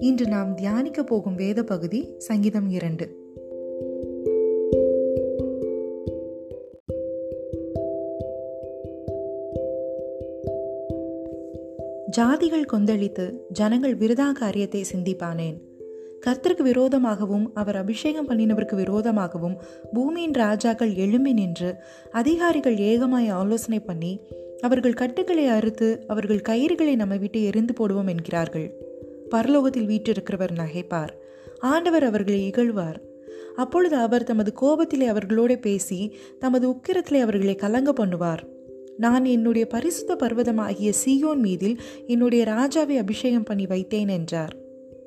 இன்று நாம் தியானிக்க போகும் வேத பகுதி சங்கீதம் இரண்டு. ஜாதிகள் கொந்தளித்து ஜனங்கள் விருதா காரியத்தை சிந்திப்பானேன். கர்த்தருக்கு விரோதமாகவும் அவர் அபிஷேகம் பண்ணினவருக்கு விரோதமாகவும் பூமியின் ராஜாக்கள் எழும்பி நின்று அதிகாரிகள் ஏகமாய் ஆலோசனை பண்ணி அவர்கள் கட்டுக்களை அறுத்து அவர்கள் கயிறுகளை நம்ம விட்டு எரிந்து போடுவோம் என்கிறார்கள். பரலோகத்தில் வீற்றிருக்கிறவர் நகைப்பார். ஆண்டவர் அவர்களை இகழ்வார். அப்பொழுது அவர் தமது கோபத்திலே அவர்களோடு பேசி தமது உக்கிரத்திலே அவர்களை கலங்க பண்ணுவார். நான் என்னுடைய பரிசுத்த பர்வதமாகிய சீயோன் மீதில் என்னுடைய ராஜாவை அபிஷேகம் பண்ணி வைத்தேன் என்றார்.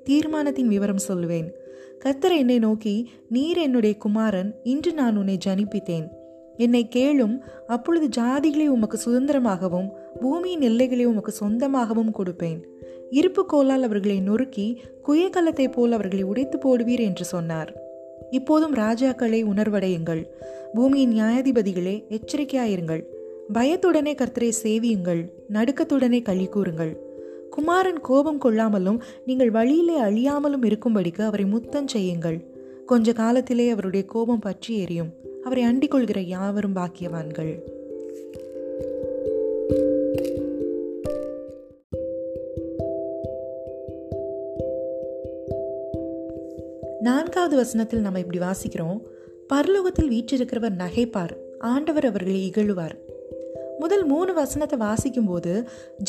தீர்மானத்தின் விவரம் சொல்லுவேன். கத்தர் என்னை நோக்கி நீர் என்னுடைய குமாரன் இன்று நான் உன்னை ஜனிப்பித்தேன். என்னை கேளும் அப்பொழுது ஜாதிகளை உமக்கு சுதந்திரமாகவும் பூமியின் எல்லைகளை உமக்கு சொந்தமாகவும் கொடுப்பேன். இருப்பு கோலால் அவர்களை நொறுக்கி குயக்கலத்தை போல் அவர்களை உடைத்து போடுவீர் என்று சொன்னார். இப்போதும் ராஜாக்களை உணர்வடையுங்கள். பூமியின் நியாயாதிபதிகளே எச்சரிக்கையாயிருங்கள். பயத்துடனே கர்த்தரை சேவியுங்கள். நடுக்கத்துடனே கழி கூறுங்கள். குமாரன் கோபம் கொள்ளாமலும் நீங்கள் வழியிலே அழியாமலும் இருக்கும்படிக்கு அவரை முத்தம் செய்யுங்கள். கொஞ்ச காலத்திலே அவருடைய கோபம் பற்றி எரியும். அவரை அண்டிக் கொள்கிற யாவரும் பாக்கியவான்கள். நான்காவது வசனத்தில் நம்ம இப்படி வாசிக்கிறோம். பரலோகத்தில் வீற்றிருக்கிறவர் நகைப்பார் ஆண்டவர் அவர்களை இகழுவார். முதல் மூணு வசனத்தை வாசிக்கும்போது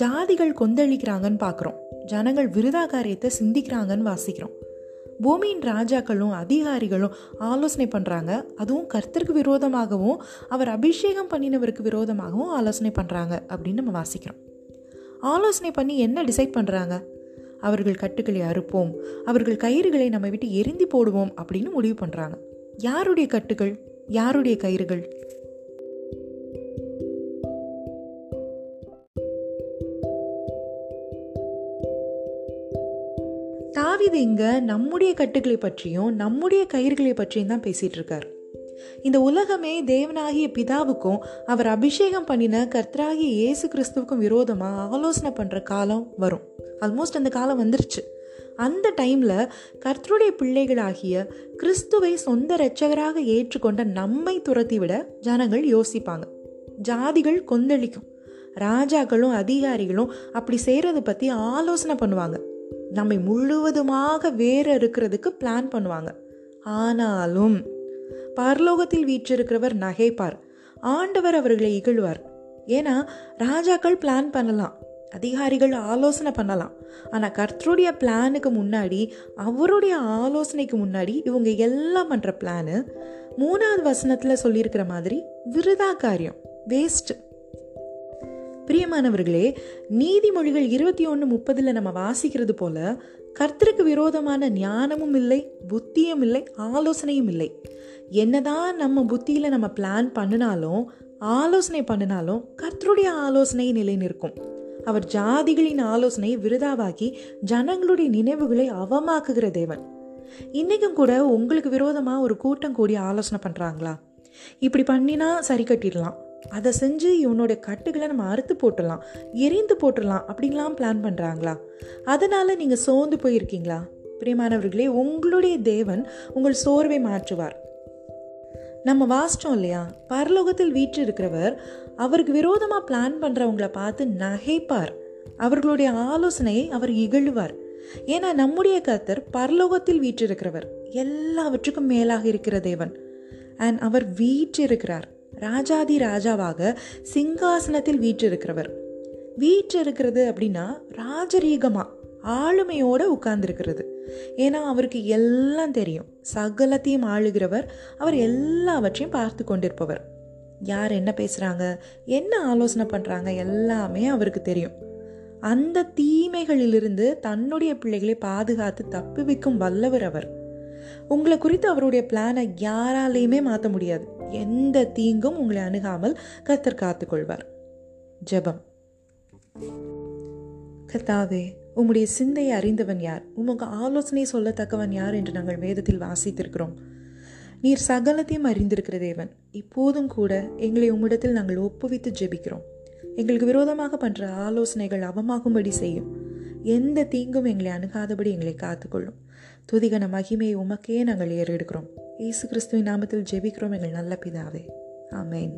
ஜாதிகள் கொந்தளிக்கிறாங்கன்னு பார்க்குறோம். ஜனங்கள் விருதா காரியத்தை சிந்திக்கிறாங்கன்னு வாசிக்கிறோம். பூமியின் ராஜாக்களும் அதிகாரிகளும் ஆலோசனை பண்ணுறாங்க அதுவும் கர்த்தருக்கு விரோதமாகவும் அவர் அபிஷேகம் பண்ணினவருக்கு விரோதமாகவும் ஆலோசனை பண்ணுறாங்க அப்படின்னு நம்ம வாசிக்கிறோம். ஆலோசனை பண்ணி என்ன டிசைட் பண்ணுறாங்க அவர்கள் கட்டுக்களை அறுப்போம். அவர்கள் கயிறுகளை நம்ம விட்டு எரிந்து போடுவோம் அப்படின்னு முடிவு பண்ணுறாங்க யாருடைய கட்டுகள்? யாருடைய கயிறுகள்? தாவிது இங்க நம்முடைய கட்டுகளை பற்றியும் நம்முடைய கயிறுகளை பற்றியும் தான் பேசிட்டு இருக்கார். இந்த உலகமே தேவனாகிய பிதாவுக்கும் அவர் அபிஷேகம் பண்ணின கர்த்தராகிய இயேசு கிறிஸ்துவுக்கும் விரோதமாக ஆலோசனை பண்ணுற காலம் வரும். ஆல்மோஸ்ட் அந்த காலம் வந்துருச்சு. அந்த டைமில் கர்த்தருடைய பிள்ளைகளாகிய கிறிஸ்துவை சொந்த இரட்சகராக ஏற்றுக்கொண்ட நம்மை துரத்தி விட ஜனங்கள் யோசிப்பாங்க. ஜாதிகள் கொந்தளிக்கும். ராஜாக்களும் அதிகாரிகளும் அப்படி செய்கிறத பற்றி ஆலோசனை பண்ணுவாங்க. நம்மை முழுவதுமாக வேற இருக்கிறதுக்கு பிளான் பண்ணுவாங்க. ஆனாலும் பரலோகத்தில் வீற்றிருக்கிறவர் நகைப்பார். ஆண்டவர் அவர்களை இகழ்வார். ஏன்னா ராஜாக்கள் பிளான் பண்ணலாம். அதிகாரிகள் ஆலோசனை பண்ணலாம். ஆனால் கர்த்தருடைய பிளானுக்கு முன்னாடி அவருடைய ஆலோசனைக்கு முன்னாடி இவங்க எல்லாம் பண்ணுற பிளானு மூணாவது வசனத்தில் சொல்லியிருக்கிற மாதிரி விருதா காரியம் வேஸ்ட்டு பிரியமானவர்களே நீதிமொழிகள் இருபத்தி ஒன்று முப்பதில் நம்ம வாசிக்கிறது போல கர்த்தருக்கு விரோதமான ஞானமும் இல்லை புத்தியும் இல்லை ஆலோசனையும் இல்லை. என்னதான் நம்ம புத்தியில் நம்ம பிளான் பண்ணினாலும் ஆலோசனை பண்ணினாலும் கர்த்தருடைய ஆலோசனை நிலை நிற்கும் அவர் ஜாதிகளின் ஆலோசனையை விருதாவாக்கி ஜனங்களுடைய நினைவுகளை அவமாக்குகிற தேவன். இன்னைக்கும் கூட உங்களுக்கு விரோதமாக ஒரு கூட்டம் கூடி ஆலோசனை பண்ணுறாங்களா இப்படி பண்ணினா சரி கட்டிடலாம். அதை செஞ்சு இவனுடைய கட்டுகளை நம்ம அறுத்து போட்டுடலாம் எரிந்து போட்டுடலாம் அப்படின்லாம் பிளான் பண்ணுறாங்களா அதனால் நீங்கள் சோர்ந்து போயிருக்கீங்களா? பிரியமானவர்களே உங்களுடைய தேவன் உங்கள் சோர்வை மாற்றுவார். நம்ம வாசிட்டோம் இல்லையா? பரலோகத்தில் வீற்று இருக்கிறவர் அவருக்கு விரோதமாக பிளான் பண்ணுறவங்கள பார்த்து நகைப்பார். அவர்களுடைய ஆலோசனையை அவர் இகழுவார். ஏன்னா நம்முடைய கத்தர் பரலோகத்தில் வீற்றிருக்கிறவர். எல்லாவற்றுக்கும் மேலாக இருக்கிற தேவன். அண்ட் அவர் வீற்றிருக்கிறார். ராஜாதி ராஜாவாக சிங்காசனத்தில் வீற்றிருக்கிறவர். வீற்றிருக்கிறது அப்படின்னா ராஜரீகமாக ஆளுமையோடு உட்கார்ந்துருக்கிறது. ஏன்னா அவருக்கு எல்லாம் தெரியும். சகலத்தையும் ஆளுகிறவர் அவர் எல்லாவற்றையும் பார்த்து கொண்டிருப்பவர். யார் என்ன பேசுகிறாங்க என்ன ஆலோசனை பண்ணுறாங்க எல்லாமே அவருக்கு தெரியும். அந்த தீமைகளிலிருந்து தன்னுடைய பிள்ளைகளை பாதுகாத்து தப்புவிக்கும் வல்லவர் அவர். உங்களை குறித்து அவருடைய பிளானை யாராலையுமே மாற்ற முடியாது. எந்த தீங்கும் உங்களை அணுகாமல் கத்தர் காத்துக்கொள்வார். ஜெபம். கத்தாவே உம்முடைய சிந்தையை அறிந்தவன் யார்? உமக்கு ஆலோசனை சொல்லத்தக்கவன் யார் என்று நாங்கள் வேதத்தில் வாசித்திருக்கிறோம். நீர் சகலத்தையும் அறிந்திருக்கிற தேவன். இப்போதும் கூட எங்களை உம்மிடத்தில் நாங்கள் ஒப்புவித்து ஜெபிக்கிறோம். எங்களுக்கு விரோதமாக பண்ற ஆலோசனைகள் அவமாகும்படி செய்யும். எந்த தீங்கும் எங்களை அணுகாதபடி எங்களை காத்துக்கொள்ளும். துதிகன மகிமையை உமக்கே நாங்கள் ஏறெடுக்கிறோம். இயேசு கிறிஸ்துவின் நாமத்தில் ஜெபிக்கிறோம் எங்கள் நல்ல பிதாவே ஆமென்